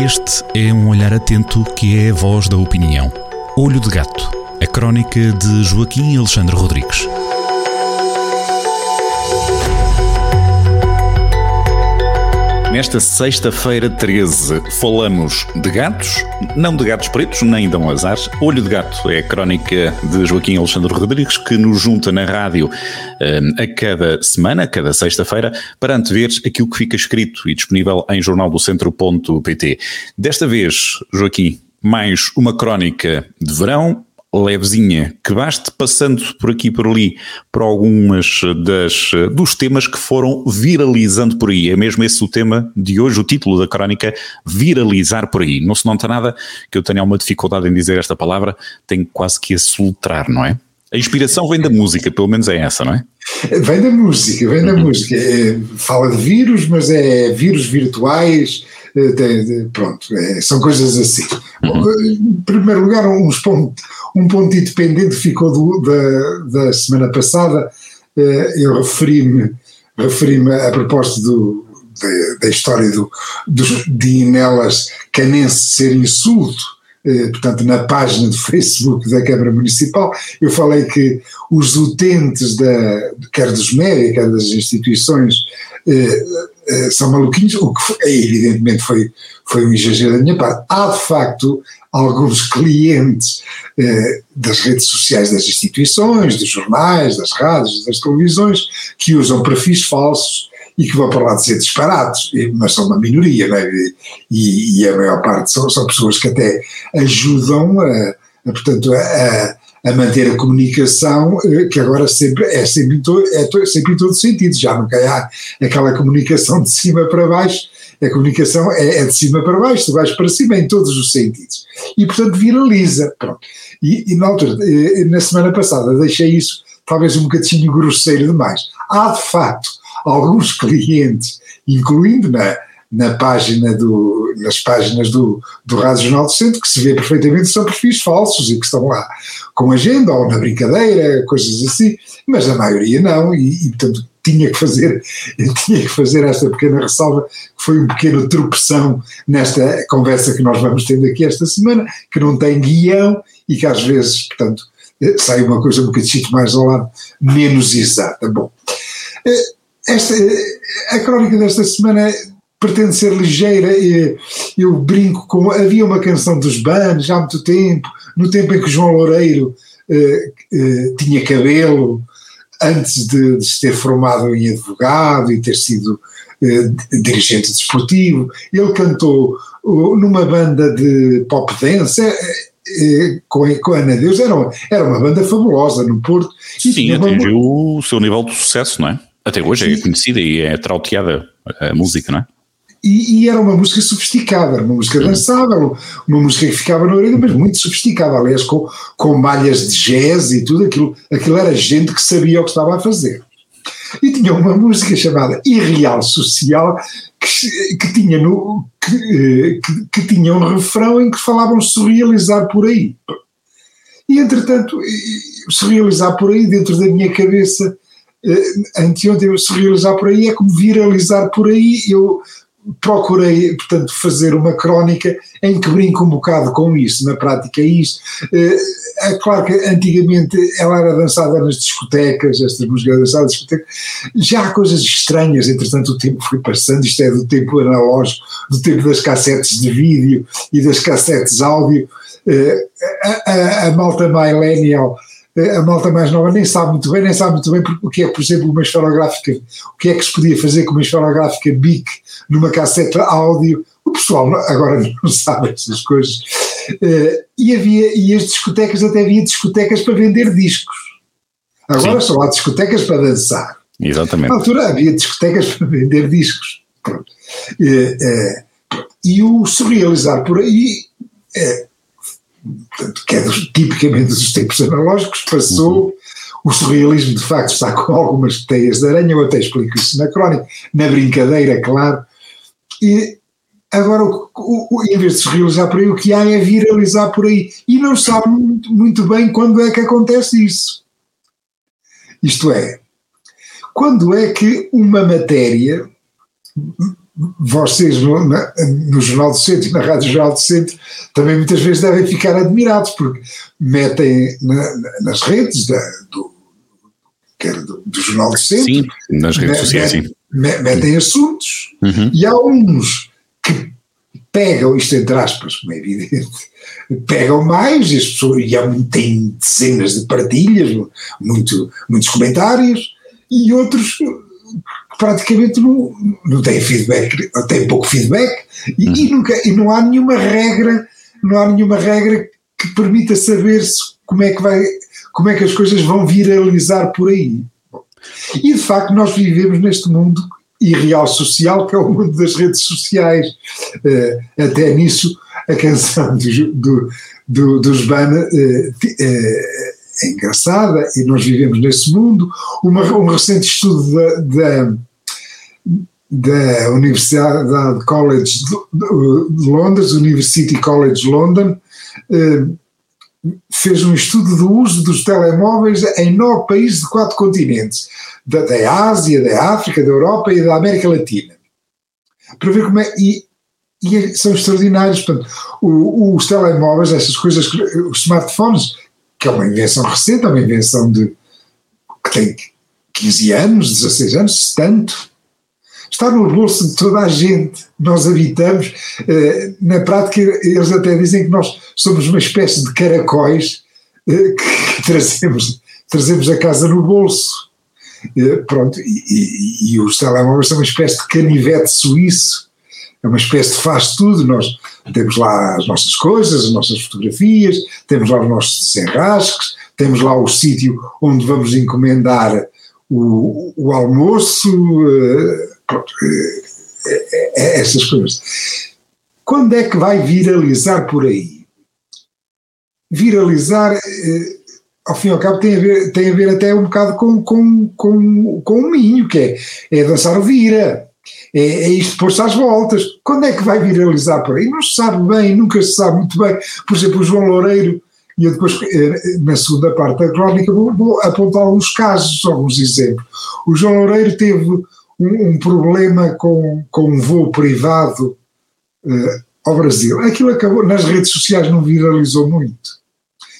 Este é um olhar atento que é a voz da opinião. Olho de Gato, a crónica de Joaquim Alexandre Rodrigues. Nesta sexta-feira 13 falamos de gatos, não de gatos pretos, nem um azar. Olho de Gato é a crónica de Joaquim Alexandre Rodrigues que nos junta na rádio um, a cada semana, a cada sexta-feira, para antever aquilo que fica escrito e disponível em jornaldocentro.pt. Desta vez, Joaquim, mais uma crónica de verão, levezinha, que baste passando por aqui por ali por algumas das, dos temas que foram viralizando por aí. É mesmo esse o tema de hoje, o título da crónica, viralizar por aí. Não se nota nada que eu tenha uma dificuldade em dizer esta palavra, tenho quase que a soltar, não é? A inspiração vem da música, pelo menos é essa, não é? Vem da música, vem da uhum. música. É, fala de vírus, mas é vírus virtuais, é, de, de, pronto, é, são coisas assim. Uhum. Em primeiro lugar, uns pontos um ponto independente ficou do, da, da semana passada. Eh, eu referi-me referi a propósito do, da, da, história do, dos, de Inelas Canense ser insulto, eh, portanto, na página do Facebook da Câmara Municipal, eu falei que os utentes, da, quer dos médicos, quer das instituições, eh, eh, são maluquinhos, o que evidentemente foi, foi um exagero da minha parte. Há, de facto, alguns clientes eh, das redes sociais das instituições, dos jornais, das rádios, das televisões, que usam perfis falsos e que vão para lá dizer disparados, mas são uma minoria, é? e, e, a maior parte são, são pessoas que até ajudam a, a portanto, a, a, manter a comunicação, eh, que agora sempre, é, sempre é sempre em todo sentido, já nunca há aquela comunicação de cima para baixo, a comunicação é, é, de cima para baixo, de baixo para cima, em todos os sentidos. E, portanto, viraliza. Pronto. E, e na, altura, eh, na semana passada deixei isso talvez um bocadinho grosseiro demais. Há, de facto, alguns clientes, incluindo na, na página do, nas páginas do, do Rádio Jornal do Centro, que se vê perfeitamente são perfis falsos e que estão lá com agenda ou na brincadeira, coisas assim, mas a maioria não, e, e portanto tinha que fazer, tinha que fazer esta pequena ressalva, que foi um pequeno tropeção nesta conversa que nós vamos tendo aqui esta semana, que não tem guião e que às vezes, portanto, sai uma coisa um bocadinho mais ao lado, menos exata. Bom, eh, esta, a crónica desta semana pretende ser ligeira, eu brinco com, havia uma canção dos Banos já há muito tempo, no tempo em que João Loureiro eh, eh, tinha cabelo, antes de, de, se ter formado em advogado e ter sido eh, dirigente desportivo, ele cantou numa banda de pop dance com, com a Ana Deus, era uma, era uma banda fabulosa no Porto. Sim, atingiu uma... o seu nível de sucesso, não é? Até hoje é conhecida e é trauteada a música, não é? E, e, era uma música sofisticada, uma música dançável, uma música que ficava na orelha, mas muito sofisticada, aliás, com, com malhas de jazz e tudo aquilo. Aquilo era gente que sabia o que estava a fazer. E tinha uma música chamada Irreal Social que, que tinha, no, que, que, que, tinha um refrão em que falavam surrealizar por aí. E entretanto, surrealizar por aí, dentro da minha cabeça, eh, anteontem, surrealizar por aí é como viralizar por aí. Eu procurei, portanto, fazer uma crónica em que brinco um bocado com isso, na prática é isto. É claro que antigamente ela era dançada nas discotecas, esta música era dançada nas discotecas, já há coisas estranhas, entretanto o tempo foi passando, isto é do tempo analógico, do tempo das cassetes de vídeo e das cassetes áudio, eh, a, a, a malta millennial a malta mais nova nem sabe muito bem, nem sabe muito bem o que é, por exemplo, uma esferográfica, o que é que se podia fazer com uma esferográfica BIC numa cassete áudio. O pessoal agora não sabe essas coisas. Uh, e havia, e as discotecas, até havia discotecas para vender discos. Agora Sim. só há discotecas para dançar. Exatamente. Na altura havia discotecas para vender discos. Uh, uh, e o surrealizar por aí que é dos, tipicamente dos tempos analógicos, passou. O surrealismo, de facto, está com algumas teias de aranha, eu até explico isso na crónica, na brincadeira, claro. E agora, o, o, em vez de surrealizar por aí, o que há é viralizar por aí. E não sabe muito, muito bem quando é que acontece isso. Isto é, quando é que uma matéria vocês no, na, no Jornal do Centro e na Rádio Jornal do Centro também muitas vezes devem ficar admirados porque metem na, nas redes da, do, do, do, Jornal do Centro. Sim, nas redes sociais, sim. Metem assuntos uhum. e há uns que pegam, isto entre aspas, como é evidente, pegam mais, e as pessoas, e há, tem dezenas de partilhas, muito, muitos comentários, e outros praticamente não, não têm feedback, têm pouco feedback, e, uhum. e, nunca, e não há nenhuma regra, não há nenhuma regra que permita saber se, como é que vai, como é que as coisas vão viralizar por aí. E de facto nós vivemos neste mundo irreal social, que é o mundo das redes sociais. Uh, até nisso, a canção do, do, do, dos Bana uh, uh, é engraçada e nós vivemos nesse mundo. Uma, um recente estudo da, da, da Universidade College de Londres, University College London, fez um estudo do uso dos telemóveis em nove países de quatro continentes, da, da Ásia, da África, da Europa e da América Latina. Para ver como é. E, e são extraordinários. Portanto, os telemóveis, essas coisas, os smartphones, que é uma invenção recente, é uma invenção de que tem 15 anos, 16 anos, tanto, está no bolso de toda a gente. Nós habitamos, eh, na prática, eles até dizem que nós somos uma espécie de caracóis eh, que trazemos, trazemos a casa no bolso. Eh, pronto, e, e, e, os telemóveis são uma espécie de canivete suíço, é uma espécie de faz tudo. Nós temos lá as nossas coisas, as nossas fotografias, temos lá os nossos desenrasques, temos lá o sítio onde vamos encomendar o, o almoço, É, é, é, essas coisas. Quando é que vai viralizar por aí? Viralizar, eh, ao fim e ao cabo, tem a ver, tem a ver até um bocado com, com, com, com o minho, que é, é dançar o vira. É, é isto pôr-se às voltas. Quando é que vai viralizar por aí? Não se sabe bem, nunca se sabe muito bem. Por exemplo, o João Loureiro, e eu depois, eh, na segunda parte da crónica, vou, vou apontar alguns casos, alguns exemplos. O João Loureiro teve um, problema com, com um voo privado uh, ao Brasil. Aquilo acabou, nas redes sociais não viralizou muito.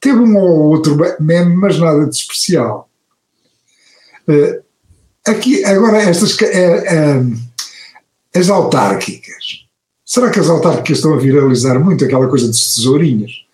Teve um ou outro meme, mas nada de especial. Uh, aqui, agora, estas uh, as autárquicas. Será que as autárquicas estão a viralizar muito aquela coisa dos tesourinhos?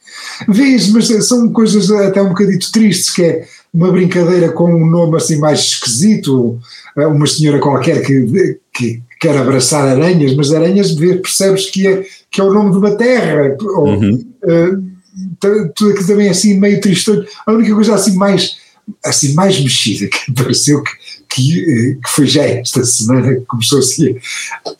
Vês, mas são coisas até um bocadito tristes, que é uma brincadeira com um nome assim mais esquisito, uma senhora qualquer que, que quer abraçar aranhas, mas aranhas percebes que é, que é o nome de uma terra, ou, uhum. uh, tudo aquilo também assim meio tristão. A única coisa assim mais, assim mais mexida que apareceu, que, que, eh, que foi já esta semana que começou assim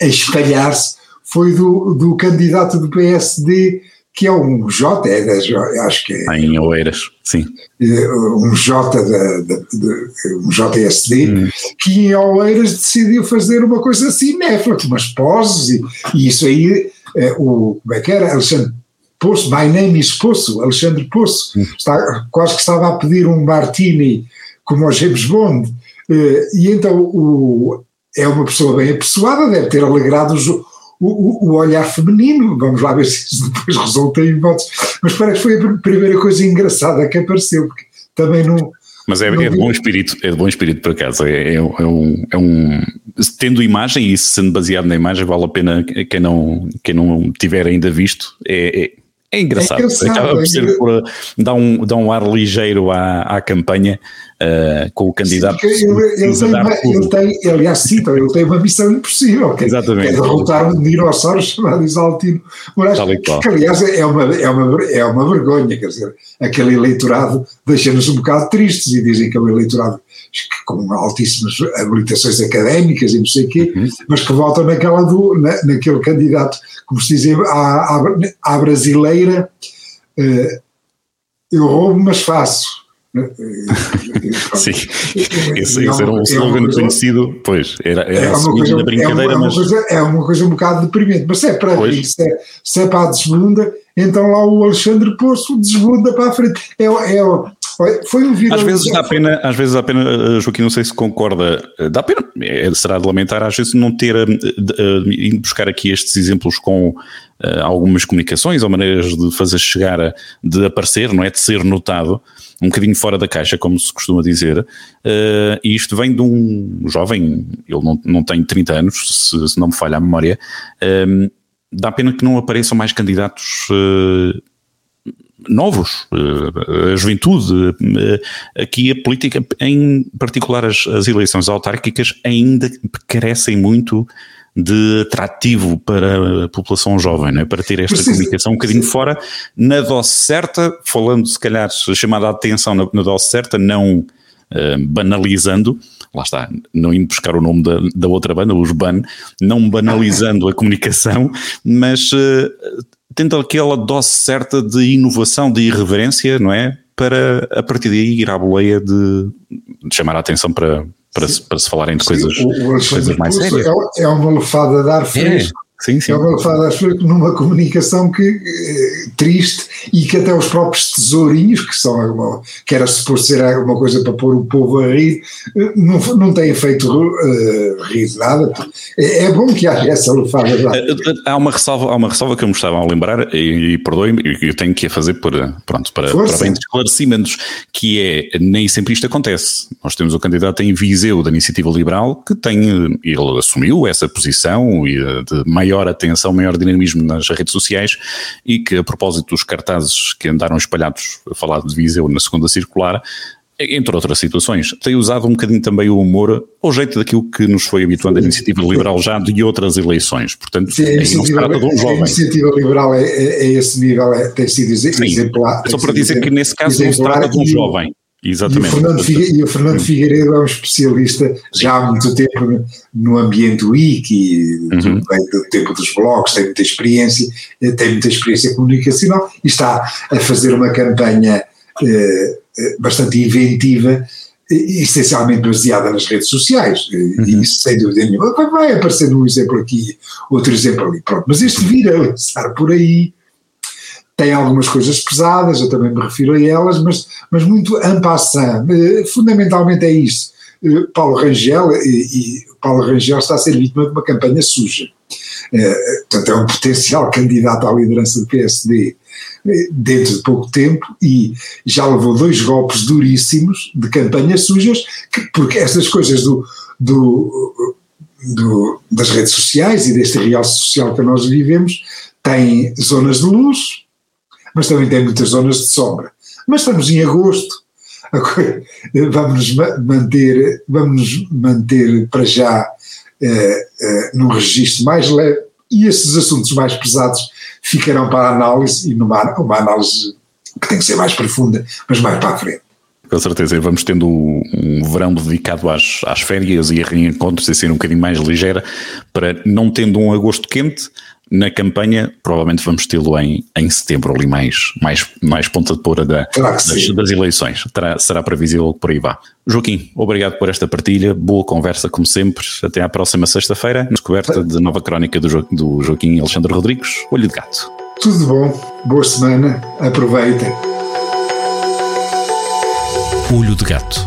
a espalhar-se, foi do, do candidato do PSD que é um J, é da, acho que é. Em Oeiras, sim. Eh, um J da, da, de, um JSD, hum. que em Oeiras decidiu fazer uma coisa assim, néfila, umas poses, e, e isso aí, é, o, como é que era? Alexandre Poço, My Name is Poço, Alexandre Poço, hum. está, quase que estava a pedir um martini como o James Bond, eh, e então o, é uma pessoa bem apessoada, deve ter alegrado os o, o, olhar feminino. Vamos lá ver se isso depois resulta em votos. Mas parece que foi a primeira coisa engraçada que apareceu, porque também não. Mas é, é de bom espírito, é de bom espírito por acaso. É, é, é, um, é um. Tendo imagem e sendo baseado na imagem, vale a pena quem não, quem não tiver ainda visto. É, é, é engraçado. É engraçado Acaba por ser por, dá, um, dá um ar ligeiro à, à campanha uh, com o candidato. Sim, ele, ele, tem uma, ele, tem, aliás, sim, então, ele tem uma missão impossível, que, Exatamente. é derrotar um dinossauro chamado Isaltino Moraes, que, que, aliás é uma, é, uma, é uma vergonha, quer dizer, aquele eleitorado deixa-nos um bocado tristes e dizem que é um eleitorado com altíssimas habilitações académicas e não sei o quê, uhum. mas que votam naquela do, na, naquele candidato, como se diz, à, à, à brasileira, uh, eu roubo, mas faço. Sim, esse, esse era um slogan conhecido, pois, era, era é uma coisa, brincadeira, é uma, mas... coisa, é uma coisa um bocado deprimente, mas se é para rir, se é, se é para a desbunda, então lá o Alexandre Poço desbunda para a frente. É, é, Foi um às vezes dá pena, às vezes dá pena, eh, Joaquim, não sei se concorda, eh, dá pena, é, será de lamentar às vezes não ter ido buscar aqui estes exemplos com uh, algumas comunicações ou maneiras de fazer chegar, de aparecer, não é? De ser notado, um bocadinho fora da caixa, como se costuma dizer, uh, e isto vem de um jovem, ele não, não tem 30 anos, se, se não me falha a memória, uh, dá pena que não apareçam mais candidatos novos, a juventude, aqui a política, em particular as, as eleições autárquicas, ainda carecem muito de atrativo para a população jovem, é? para ter esta Precisa. comunicação um bocadinho fora, na dose certa, falando se calhar, chamada a atenção na, na dose certa, não uh, banalizando, lá está, não indo buscar o nome da, da outra banda, os BAN, não banalizando a comunicação, mas uh, tendo aquela dose certa de inovação, de irreverência, não é? Para a partir daí ir à boleia de, de chamar a atenção para, para, se, para se falarem de Sim, coisas, o, coisas mais sérias. É, é uma lefada de ar é. fresco. É. Sim, sim. Uma lefada numa comunicação que, eh, triste e que até os próprios tesourinhos, que são uma, que era suposto ser alguma coisa para pôr o povo a rir, eh, não, não têm feito uh, rir nada. É, é, bom que haja essa lefada. Há uma ressalva, há uma ressalva que eu me estava a lembrar, e, e perdoe-me, eu tenho que a fazer por, pronto, para, para bem de esclarecimentos, que é, nem sempre isto acontece. Nós temos o candidato em Viseu da Iniciativa Liberal, que tem, ele assumiu essa posição de maior maior atenção, maior dinamismo nas redes sociais e que, a propósito dos cartazes que andaram espalhados a falar de Viseu na segunda circular, entre outras situações, tem usado um bocadinho também o humor ao jeito daquilo que nos foi habituando a iniciativa liberal já de outras eleições. Portanto, Sim, a, iniciativa, é, um a iniciativa liberal é, é, é esse nível, é, tem sido exemplar. Só para dizer que nesse caso não se trata de um jovem. Exatamente. E o Fernando, Figue, o Fernando Figueiredo é um especialista já há muito tempo no ambiente wiki, uhum. do tempo dos blogs, tem muita experiência, tem muita experiência comunicacional e está a fazer uma campanha eh, eh bastante inventiva, essencialmente baseada nas redes sociais, uhum. e isso sem dúvida nenhuma. Vai aparecer um exemplo aqui, outro exemplo ali, pronto. Mas este viralizar por aí tem algumas coisas pesadas, eu também me refiro a elas, mas, mas muito en passant. Eh, fundamentalmente é isso. Eh, Paulo Rangel, e, e Paulo Rangel está a ser vítima de uma campanha suja. Eh, portanto, é um potencial candidato à liderança do PSD dentro de pouco tempo e já levou dois golpes duríssimos de campanhas sujas, que, porque essas coisas do, do, do, das redes sociais e deste real social que nós vivemos têm zonas de luz, mas também tem muitas zonas de sombra. Mas estamos em agosto, vamos nos manter, vamos manter para já eh, eh, num registro mais leve e esses assuntos mais pesados ficarão para análise e numa uma análise que tem que ser mais profunda, mas mais para a frente. Com certeza, vamos tendo um verão dedicado às, às férias e a reencontros e ser um bocadinho mais ligeira para não tendo um agosto quente, na campanha, provavelmente vamos tê-lo em, em setembro, ali mais, mais, mais ponta de pôra da, das, das, eleições. Terá, será previsível que por aí vá. Joaquim, obrigado por esta partilha, boa conversa como sempre. Até à próxima sexta-feira, descoberta de nova crónica do, jo, do Joaquim Alexandre Rodrigues, Olho de Gato. Tudo bom, boa semana, aproveitem. Olho de Gato,